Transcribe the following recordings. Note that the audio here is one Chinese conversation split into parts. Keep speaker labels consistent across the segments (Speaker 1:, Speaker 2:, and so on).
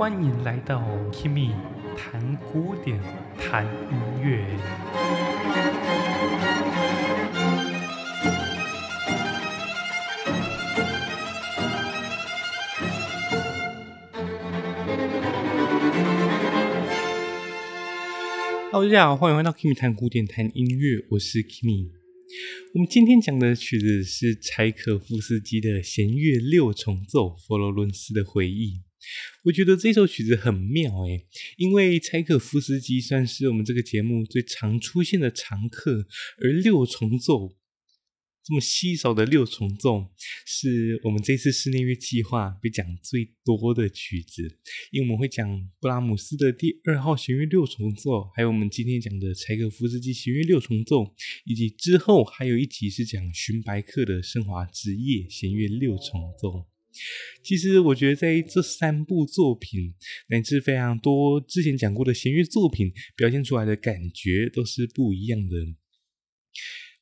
Speaker 1: 欢迎来到 Kimi 谈古典，谈音乐。Hello，大家好，欢迎回到 Kimi 谈古典，谈音乐，我是 Kimi。我们今天讲的曲子是柴可夫斯基的弦乐六重奏《佛罗伦斯的回忆》。我觉得这首曲子很妙诶，因为柴可夫斯基算是我们这个节目最常出现的常客，而六重奏。这么稀少的六重奏，是我们这次室内乐计划被讲最多的曲子，因为我们会讲布拉姆斯的第二号弦乐六重奏，还有我们今天讲的柴可夫斯基弦乐六重奏，以及之后还有一集是讲荀白克的升华之夜弦乐六重奏。其实我觉得在这三部作品，乃至非常多之前讲过的弦乐作品，表现出来的感觉都是不一样的。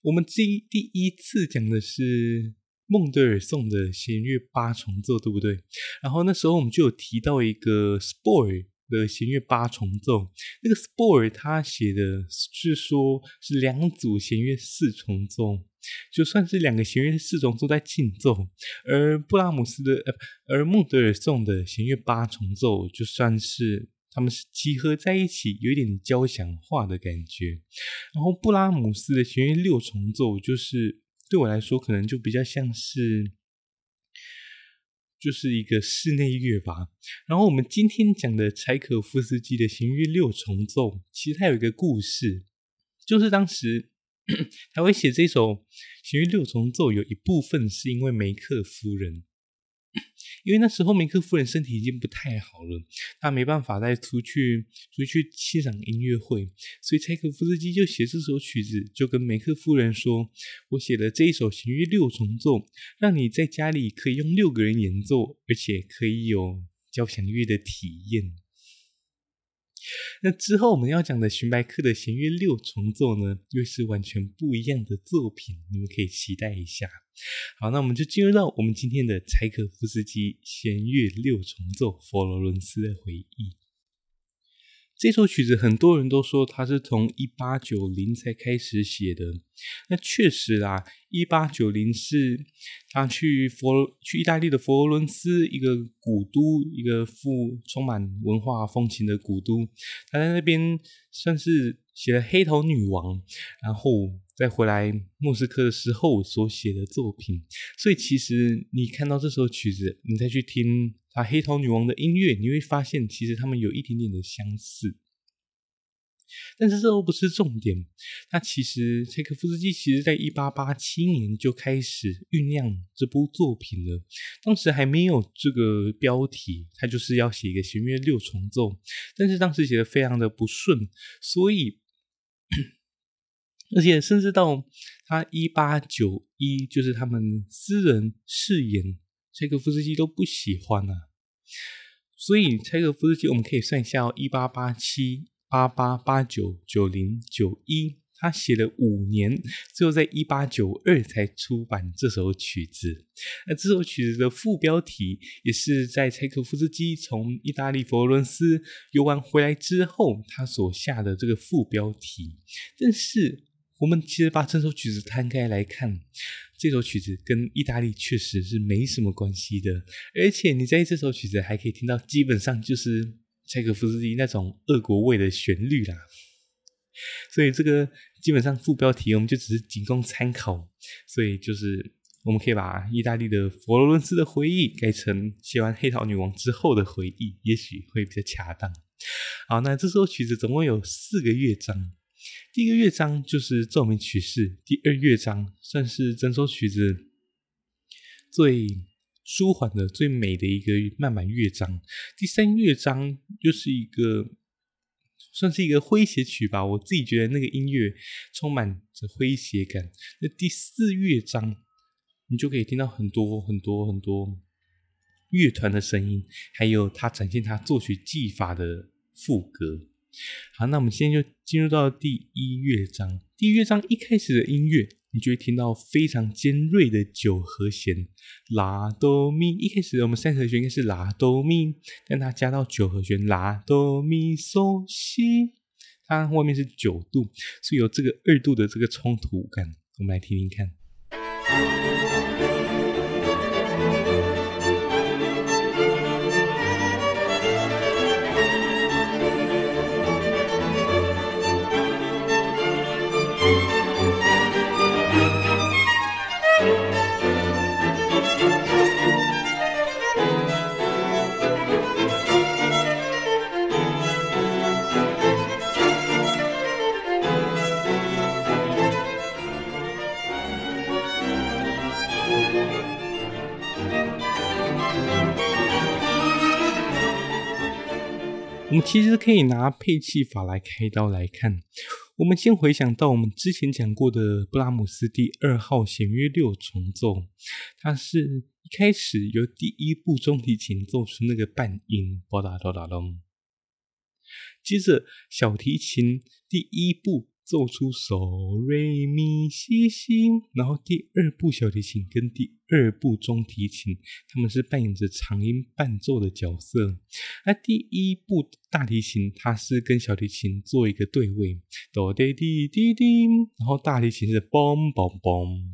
Speaker 1: 我们第第一次讲的是孟德尔颂的弦乐八重奏，对不对？然后那时候我们就有提到一个 Spohr 的弦乐八重奏，那个 Spohr 他写的是说是两组弦乐四重奏，就算是两个弦乐四重奏在竞奏，而布拉姆斯的呃，而孟德尔颂的弦乐八重奏就算是。他们是集合在一起，有一点交响化的感觉。然后布拉姆斯的弦乐六重奏，就是对我来说，可能就比较像是，就是一个室内乐吧。然后我们今天讲的柴可夫斯基的弦乐六重奏，其实它有一个故事，就是当时 他会写这首弦乐六重奏，有一部分是因为梅克夫人。因为那时候梅克夫人身体已经不太好了，她没办法再出去出去欣赏音乐会，所以柴可夫斯基就写这首曲子，就跟梅克夫人说：“我写了这一首弦乐六重奏，让你在家里可以用六个人演奏，而且可以有交响乐的体验。”那之后我们要讲的寻白克的弦乐六重奏呢，又是完全不一样的作品，你们可以期待一下。好，那我们就进入到我们今天的柴可夫斯基弦乐六重奏《佛罗伦斯的回忆》。这首曲子很多人都说他是从一八九零才开始写的，那确实啦，一八九零是他去佛去意大利的佛罗伦斯一个古都，一个富充满文化风情的古都，他在那边算是写了《黑桃女王》，然后再回来莫斯科的时候所写的作品，所以其实你看到这首曲子，你再去听。把，黑桃女王的音乐，你会发现其实他们有一点点的相似，但是这都不是重点。那其实柴可夫斯基其实在一八八七年就开始酝酿这部作品了，当时还没有这个标题，他就是要写一个弦乐六重奏，但是当时写的非常的不顺，所以 而且甚至到他一八九一，就是他们私人试演，柴可夫斯基都不喜欢啊。所以柴可夫斯基，我们可以算一下哦，一八八七、八八、八九、九零、九一，他写了五年，最后在一八九二才出版这首曲子。那这首曲子的副标题也是在柴可夫斯基从意大利佛罗伦斯游玩回来之后，他所下的这个副标题。但是我们其实把这首曲子摊开来看。这首曲子跟意大利确实是没什么关系的，而且你在这首曲子还可以听到，基本上就是柴可夫斯基那种俄国味的旋律啦。所以这个基本上副标题我们就只是仅供参考，所以就是我们可以把意大利的佛罗伦斯的回忆改成写完黑桃女王之后的回忆，也许会比较恰当。好，那这首曲子总共有四个乐章。第一个乐章就是奏鸣曲式，第二乐章算是整首曲子最舒缓的、最美的一个慢板乐章。第三乐章又是一个算是一个诙谐曲吧，我自己觉得那个音乐充满着诙谐感。那第四乐章你就可以听到很多很多很多乐团的声音，还有他展现他作曲技法的副歌。好，那我们现在就进入到第一乐章。第一乐章一开始的音乐，你就会听到非常尖锐的九和弦，拉哆咪。一开始我们三和弦应该是拉哆咪，但它加到九和弦，拉哆咪嗦西，它外面是九度，所以有这个二度的这个冲突感。我们来听听看。们其实可以拿配器法来开刀来看。我们先回想到我们之前讲过的布拉姆斯第二号弦乐六重奏，它是一开始由第一部中提琴奏出那个半音，哒哒哒哒哒，接着小提琴第一部。奏出嗦瑞咪西西，然后第二部小提琴跟第二部中提琴，他们是扮演着长音伴奏的角色。那第一部大提琴，它是跟小提琴做一个对位，哆哒滴滴滴，然后大提琴是嘣嘣嘣。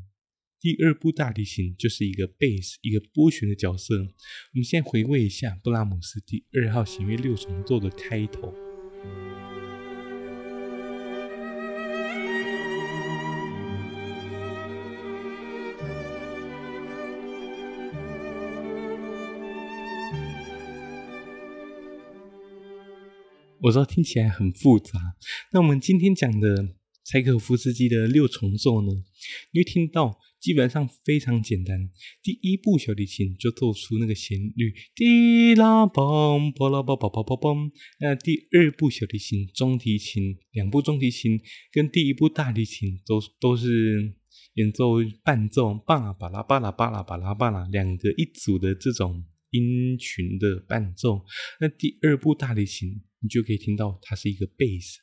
Speaker 1: 第二部大提琴就是一个贝斯，一个拨弦的角色。我们先回味一下布拉姆斯第二号弦乐六重奏的开头。我知道听起来很复杂，那我们今天讲的柴可夫斯基的六重奏呢，你会听到基本上非常简单。第一部小提琴就奏出那个旋律，滴啦梆，波啦梆梆梆梆梆。那第二部小提琴、中提琴，两部中提琴跟第一部大提琴都都是演奏伴奏，巴拉巴拉巴拉巴拉巴拉巴拉，两个一组的这种音群的伴奏。那第二部大提琴。你就可以听到它是一个贝斯，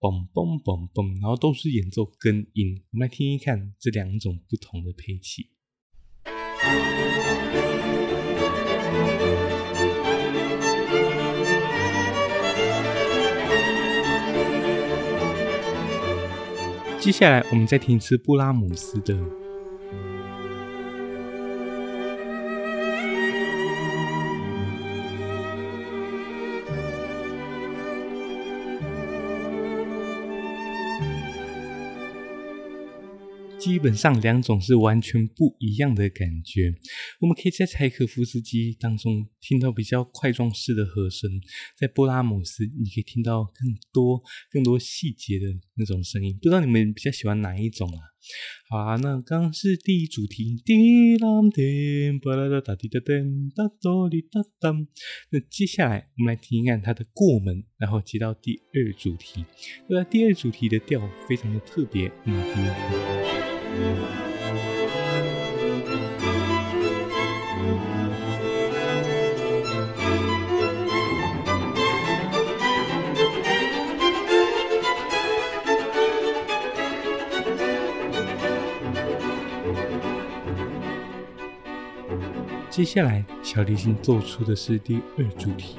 Speaker 1: 嘣嘣嘣嘣，然后都是演奏根音。我们来听一看这两种不同的配器。接下来，我们再听一次布拉姆斯的。基本上两种是完全不一样的感觉。我们可以在柴可夫斯基当中听到比较块状式的和声，在布拉姆斯你可以听到更多更多细节的那种声音。不知道你们比较喜欢哪一种啊？好啊，那刚刚是第一主题，滴啷叮，巴拉哒哒滴哒噔，哒哆哩哒噔。那接下来我们来听一看它的过门，然后接到第二主题。那第二主题的调非常的特别，我们来听一看。接下来，小提琴奏出的是第二主题。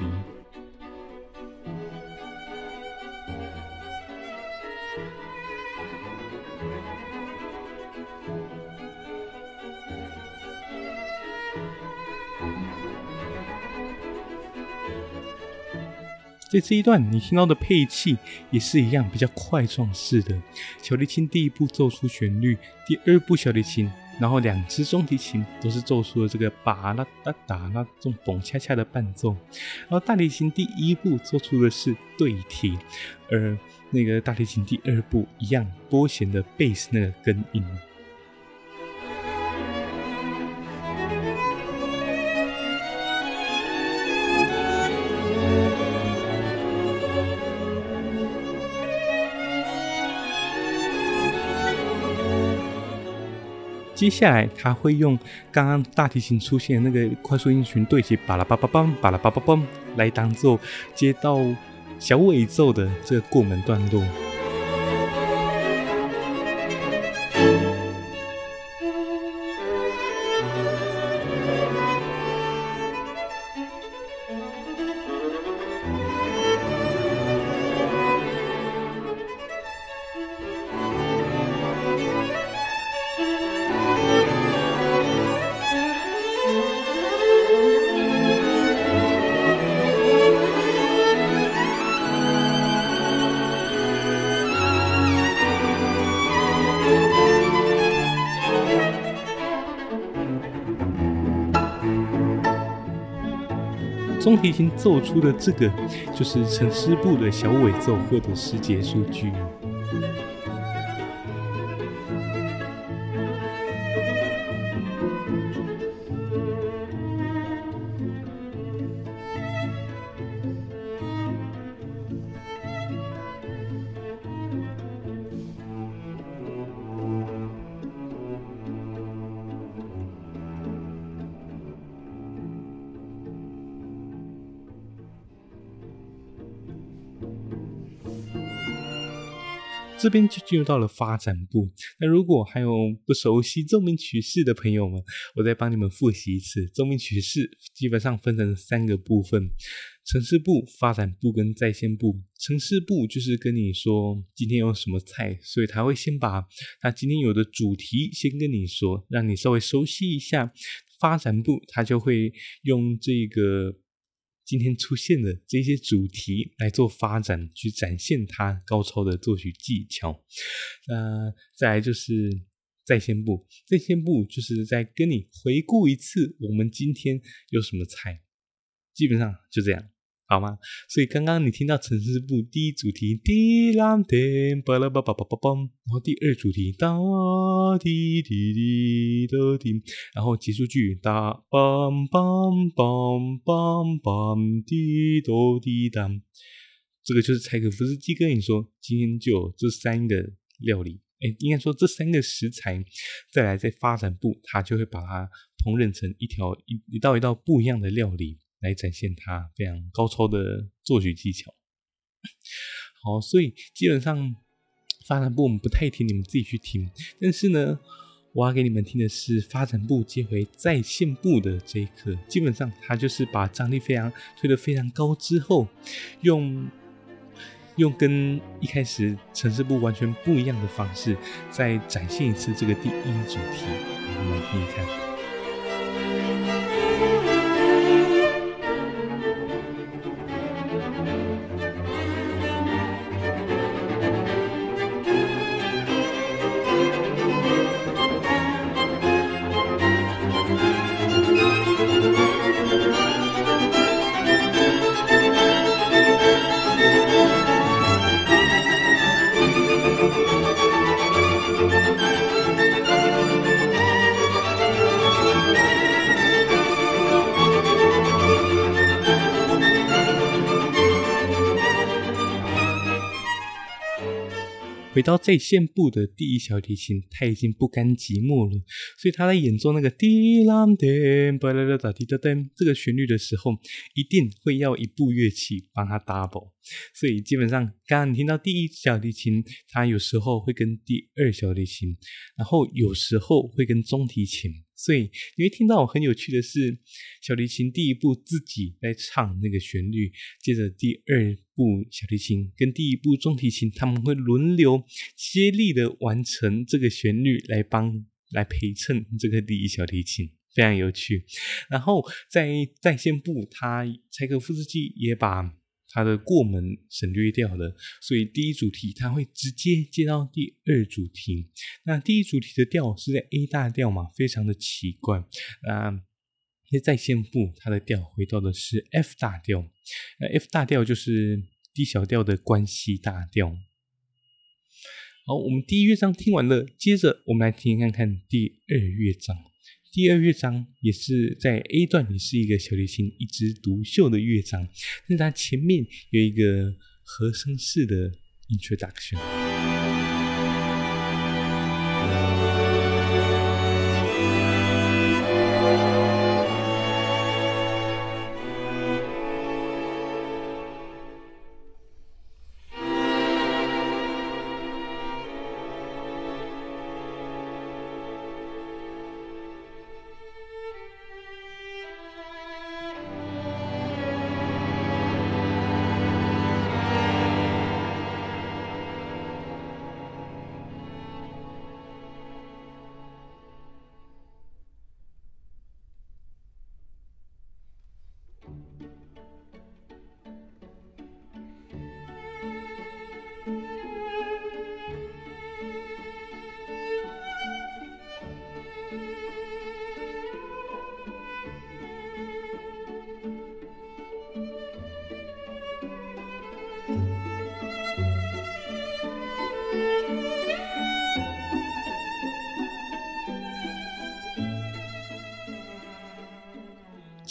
Speaker 1: 在这一段，你听到的配器也是一样，比较快状式的。小提琴第一步奏出旋律，第二步小提琴，然后两只中提琴都是奏出了这个巴拉哒哒啦这种咚恰恰的伴奏。然后大提琴第一步奏出的是对提，而那个大提琴第二步一样拨弦的贝斯那个根音。接下来，他会用刚刚大提琴出现的那个快速音群对齐，巴拉巴巴邦，巴拉巴巴邦，来当做接到小尾奏的这个过门段落。中提琴奏出的这个就是陈师部的小尾奏或者是结束句。这边就进入到了发展部。那如果还有不熟悉奏鸣曲式的朋友们，我再帮你们复习一次。奏鸣曲式基本上分成三个部分：城市部、发展部跟在线部。城市部就是跟你说今天有什么菜，所以他会先把他今天有的主题先跟你说，让你稍微熟悉一下。发展部他就会用这个。今天出现的这些主题来做发展，去展现它高超的作曲技巧。那再来就是在线部，在线部就是在跟你回顾一次我们今天有什么菜，基本上就这样。好吗？所以刚刚你听到城市部第一主题滴啦滴巴拉巴巴巴巴梆，然后第二主题哒滴滴滴哒滴，然后结束句哒梆梆梆梆梆滴哒滴当，这个就是柴可夫斯基跟你说，今天就有这三个料理，哎，应该说这三个食材，再来在发展部，他就会把它烹饪成一条一一道一道不一样的料理。来展现他非常高超的作曲技巧。好，所以基本上发展部我们不太听，你们自己去听。但是呢，我要给你们听的是发展部接回在线部的这一刻。基本上，他就是把张力非常推得非常高之后，用用跟一开始城市部完全不一样的方式，再展现一次这个第一主题。我们来听一看。回到最前部的第一小提琴，他已经不甘寂寞了，所以他在演奏那个滴啦叮巴啦啦哒滴哒噔这个旋律的时候，一定会要一部乐器帮他 double。所以基本上，刚刚你听到第一小提琴，它有时候会跟第二小提琴，然后有时候会跟中提琴。所以你会听到很有趣的是，小提琴第一部自己在唱那个旋律，接着第二部小提琴跟第一部中提琴，他们会轮流接力的完成这个旋律，来帮来陪衬这个第一小提琴，非常有趣。然后在在线部，他柴可夫斯基也把。它的过门省略掉了，所以第一主题它会直接接到第二主题。那第一主题的调是在 A 大调嘛，非常的奇怪。那在再现部，它的调回到的是 F 大调。那 F 大调就是 D 小调的关系大调。好，我们第一乐章听完了，接着我们来听看看第二乐章。第二乐章也是在 A 段，也是一个小提琴一枝独秀的乐章，但是它前面有一个和声式的 introduction。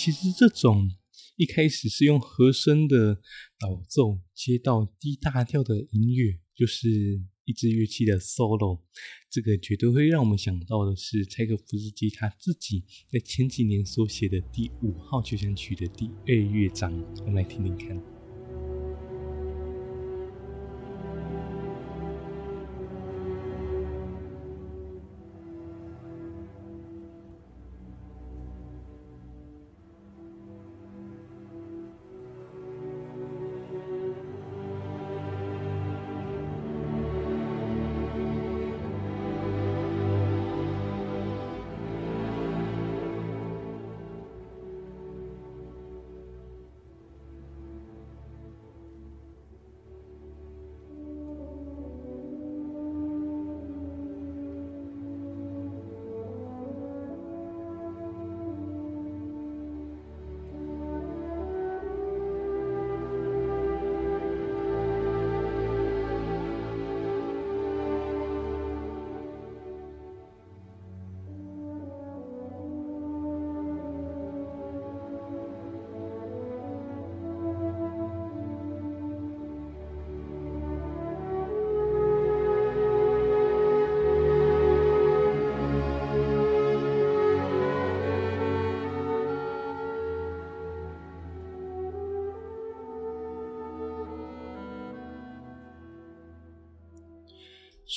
Speaker 1: 其实这种一开始是用和声的导奏接到低大调的音乐，就是一支乐器的 solo，这个绝对会让我们想到的是柴可夫斯基他自己在前几年所写的第五号交响曲的第二乐章，我们来听听看。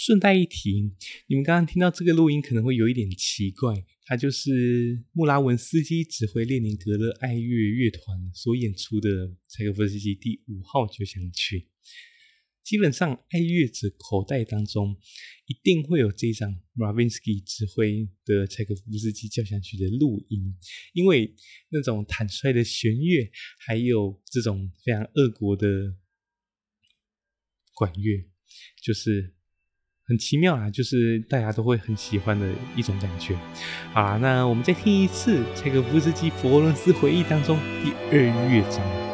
Speaker 1: 顺带一提，你们刚刚听到这个录音可能会有一点奇怪，它就是穆拉文斯基指挥列宁格勒爱乐乐团所演出的柴可夫斯基第五号交响曲。基本上，爱乐者口袋当中一定会有这张 Ravinsky 指挥的柴可夫斯基交响曲的录音，因为那种坦率的弦乐，还有这种非常俄国的管乐，就是。很奇妙啊，就是大家都会很喜欢的一种感觉。好啦，那我们再听一次柴可夫斯基《佛罗伦斯回忆》当中第二乐章。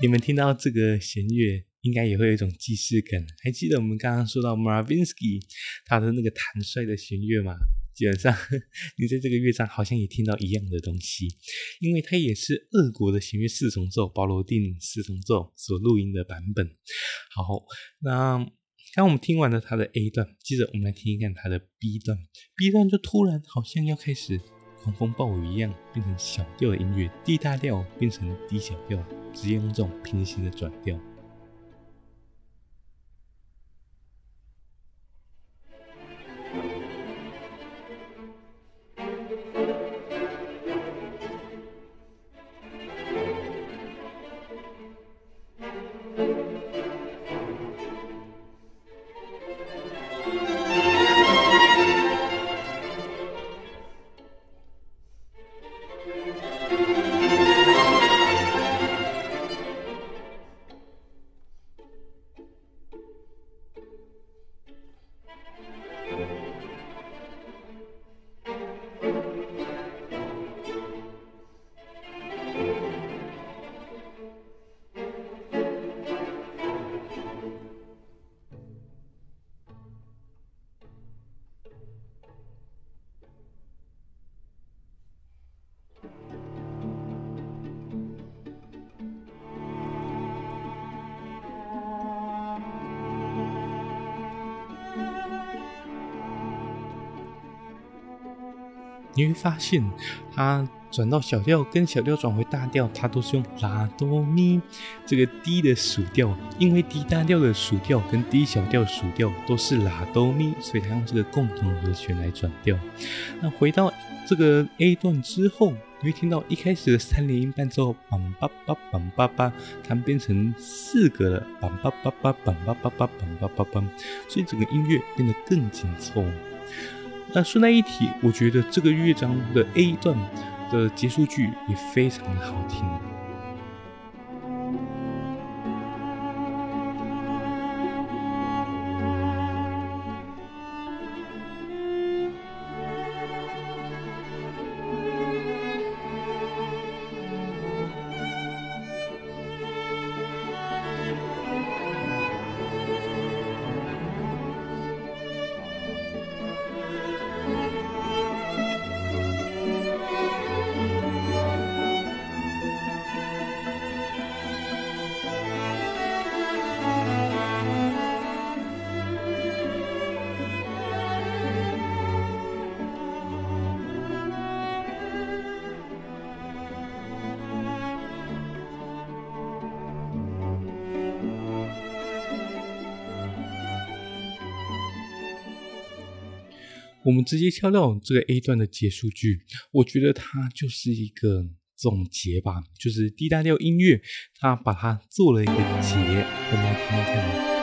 Speaker 1: 你们听到这个弦乐应该也会有一种既视感。还记得我们刚刚说到 Mravinsky 他的那个坦率的弦乐吗？基本上，你在这个乐章好像也听到一样的东西，因为它也是俄国的弦乐四重奏，保罗定四重奏所录音的版本。好，那刚我们听完了它的 A 段，接着我们来听一看它的 B 段。B 段就突然好像要开始狂风暴雨一样，变成小调的音乐，D 大调变成 D 小调，直接用这种平行的转调。你会发现，它转到小调跟小调转回大调，它都是用拉哆咪这个 D 的属调，因为 D 大调的属调跟 D 小调属调都是拉哆咪，所以它用这个共同和弦来转调。那回到这个 A 段之后，你会听到一开始的三连音伴奏，梆叭叭梆叭叭，它变成四个了，梆叭叭叭梆叭叭叭梆叭叭叭，所以整个音乐变得更紧凑。那顺带一提，我觉得这个乐章的 A 段的结束句也非常的好听。直接跳到这个 A 段的结束句，我觉得它就是一个总结吧，就是 D 大调音乐，它把它做了一个结，我们来听一听。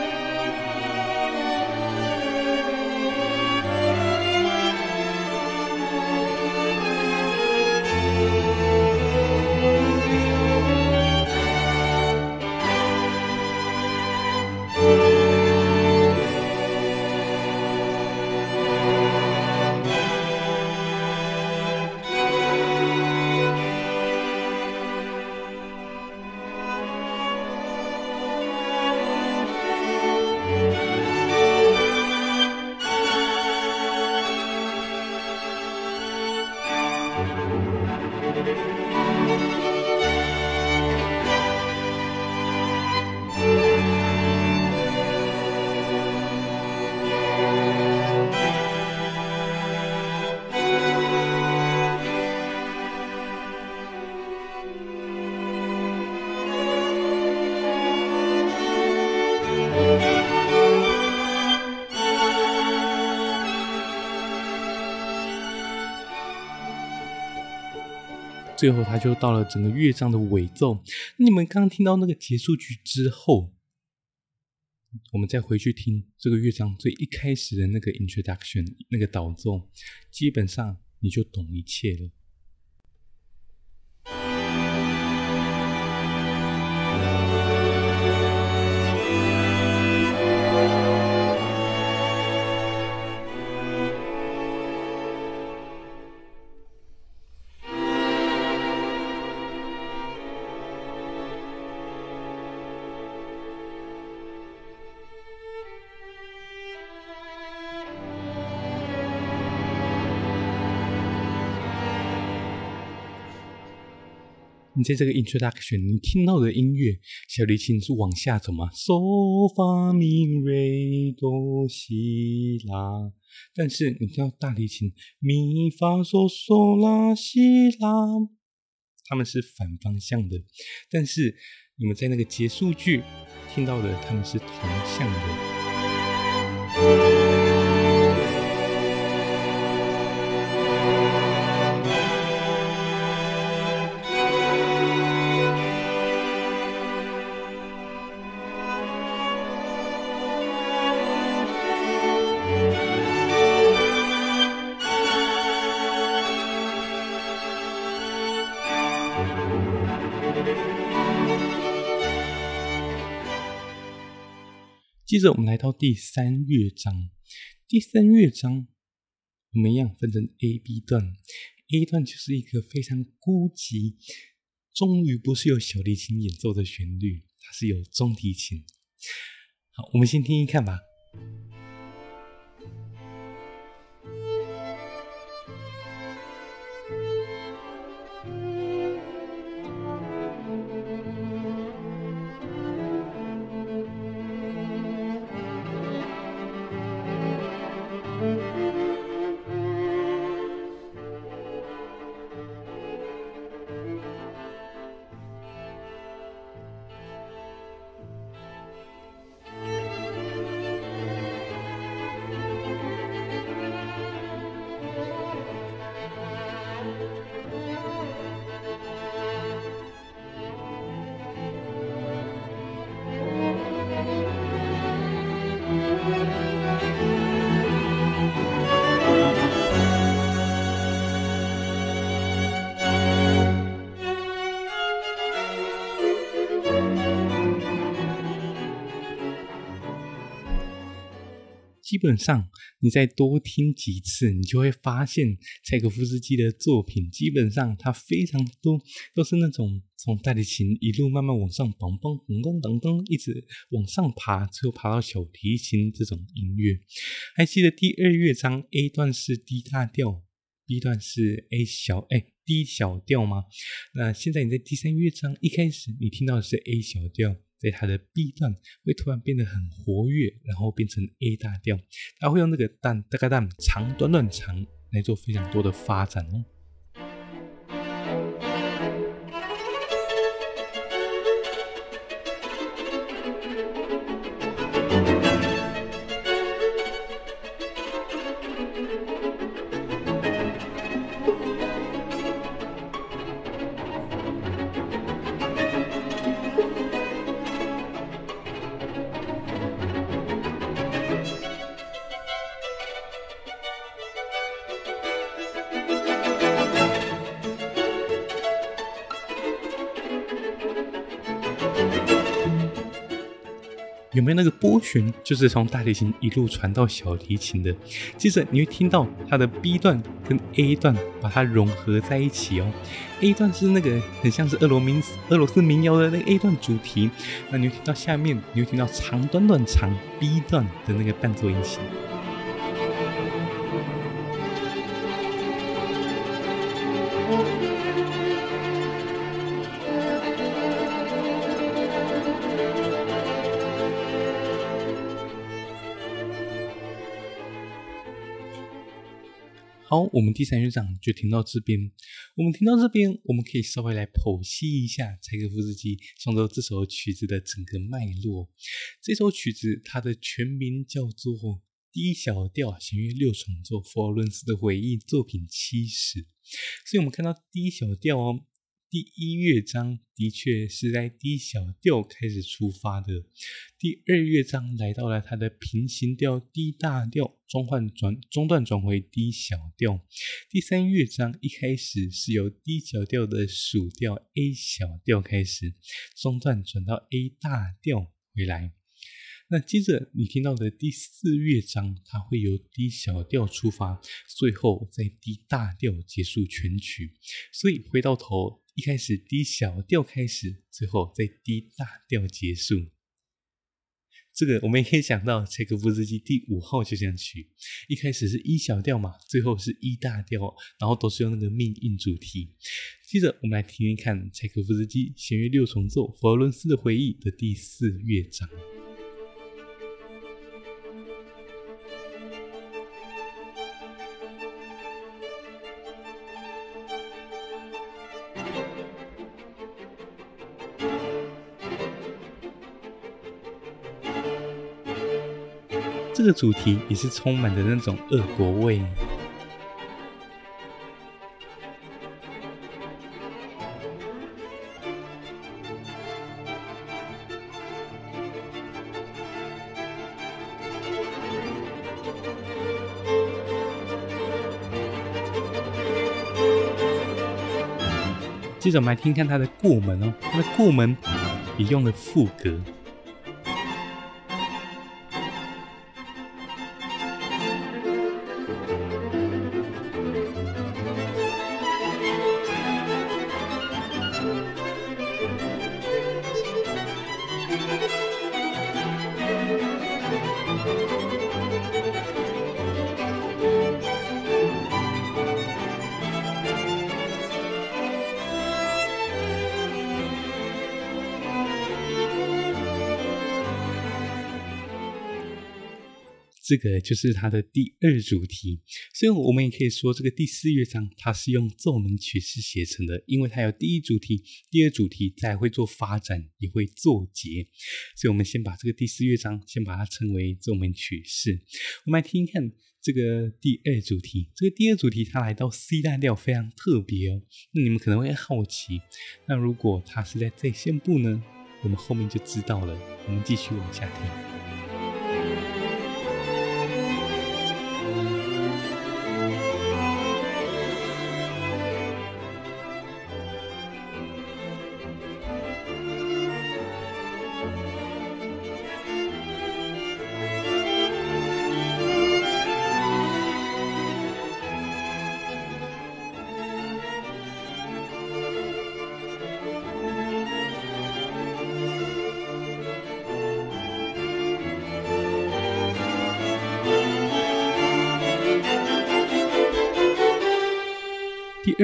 Speaker 1: 最后，他就到了整个乐章的尾奏。你们刚听到那个结束曲之后，我们再回去听这个乐章最一开始的那个 introduction 那个导奏，基本上你就懂一切了。在这个 introduction，你听到的音乐，小提琴是往下走吗？So fa mi re do si la，但是你听到大提琴咪 fa so so la si la，他们是反方向的，但是你们在那个结束句听到的，他们是同向的。接着我们来到第三乐章。第三乐章，我们一样分成 A、B 段。A 段就是一个非常孤寂，终于不是有小提琴演奏的旋律，它是有中提琴。好，我们先听一看吧。基本上，你再多听几次，你就会发现柴可夫斯基的作品，基本上他非常多都是那种从大提琴一路慢慢往上，嘣嘣嘣嘣噔噔，一直往上爬，最后爬到小提琴这种音乐。还记得第二乐章 A 段是 D 大调，B 段是 A 小哎 D 小调吗？那现在你在第三乐章一开始，你听到的是 A 小调。在它的 B 段会突然变得很活跃，然后变成 A 大调，它会用这个蛋大概蛋长短短长来做非常多的发展哦。有没有那个拨弦，就是从大提琴一路传到小提琴的？接着你会听到它的 B 段跟 A 段把它融合在一起哦。A 段是那个很像是俄罗民俄罗斯民谣的那个 A 段主题，那你会听到下面，你会听到长短短长 B 段的那个伴奏音型。好，我们第三乐章就听到这边。我们听到这边，我们可以稍微来剖析一下柴可夫斯基创作这首曲子的整个脉络。这首曲子它的全名叫做《D 小调弦乐六重奏》，佛罗伦斯的回忆作品七十。所以，我们看到 D 小调哦。第一乐章的确是在 D 小调开始出发的，第二乐章来到了它的平行调 D 大调，中换转中段转回 D 小调。第三乐章一开始是由 D 小调的属调 A 小调开始，中段转到 A 大调回来。那接着你听到的第四乐章，它会由 D 小调出发，最后在 D 大调结束全曲。所以回到头。一开始低小调开始，最后在低大调结束。这个我们也可以想到柴可夫斯基第五号交响曲，一开始是一小调嘛，最后是一大调，然后都是用那个命运主题。接着我们来听听看柴可夫斯基弦乐六重奏佛罗伦斯的回忆的第四乐章。这个主题也是充满着那种恶国味。接着我们来听看它的过门哦，它的过门也用了赋格。这个就是它的第二主题，所以我们也可以说，这个第四乐章它是用奏鸣曲式写成的，因为它有第一主题、第二主题，再会做发展，也会做结，所以我们先把这个第四乐章先把它称为奏鸣曲式。我们来听一看这个第二主题，这个第二主题它来到 C 大调，非常特别哦。那你们可能会好奇，那如果它是在再现部呢？我们后面就知道了。我们继续往下听。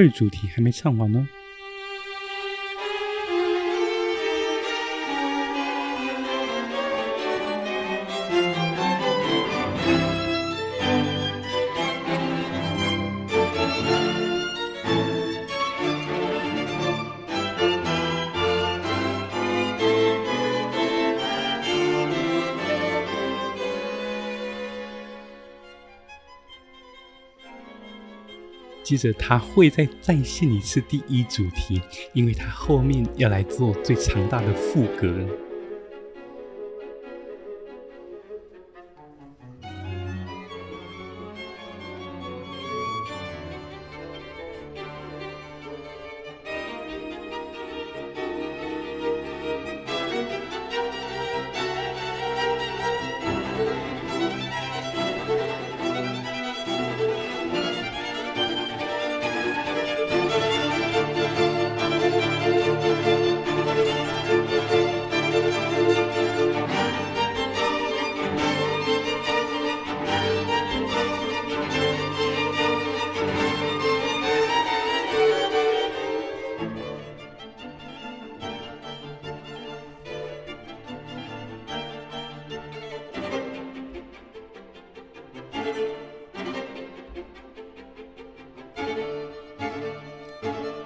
Speaker 1: 这主题还没唱完呢。接着他会再再现一次第一主题，因为他后面要来做最强大的副歌。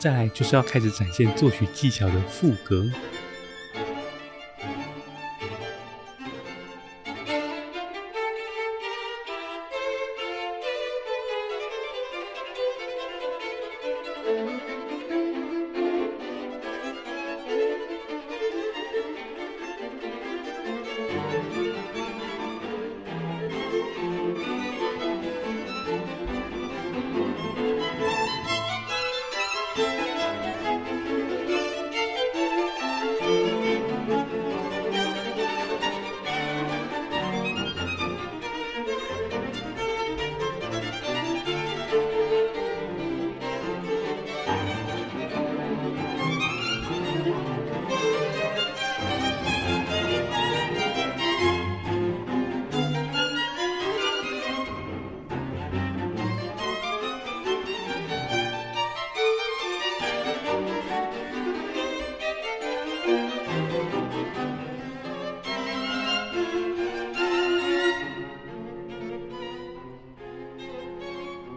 Speaker 1: 再来就是要开始展现作曲技巧的副歌。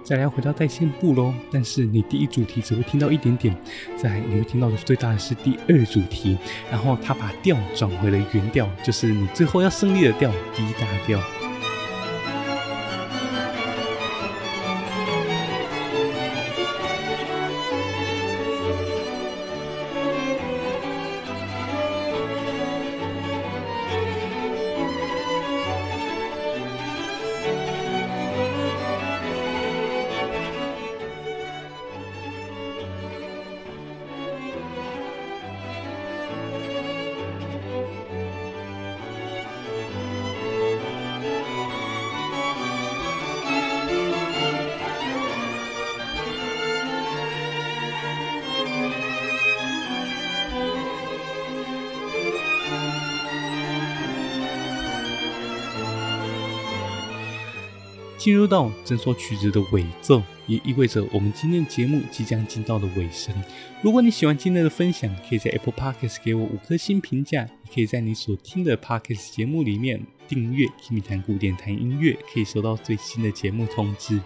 Speaker 1: 再来要回到带线部喽。但是你第一主题只会听到一点点，再来你会听到的最大的是第二主题，然后他把调转回了原调，就是你最后要胜利的调 D 大调。进入到整首曲子的尾奏，也意味着我们今天的节目即将进到了尾声。如果你喜欢今天的分享，可以在 Apple Podcast 给我五颗星评价，也可以在你所听的 Podcast 节目里面。订阅 Kimi 谈古典谈音乐，可以收到最新的节目通知。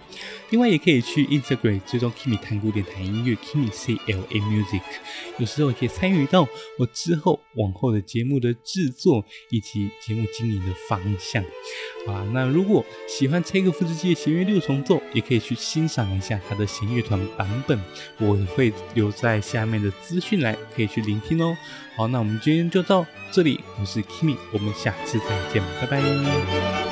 Speaker 1: 另外，也可以去 Instagram 追踪 Kimi 谈古典谈音乐 Kimi C L A Music，有时候也可以参与到我之后往后的节目的制作以及节目经营的方向。啊，那如果喜欢柴可夫斯基的弦乐六重奏，也可以去欣赏一下他的弦乐团版本，我会留在下面的资讯栏，可以去聆听哦。好，那我们今天就到这里，我是 Kimi，我们下次再见，拜。Bye.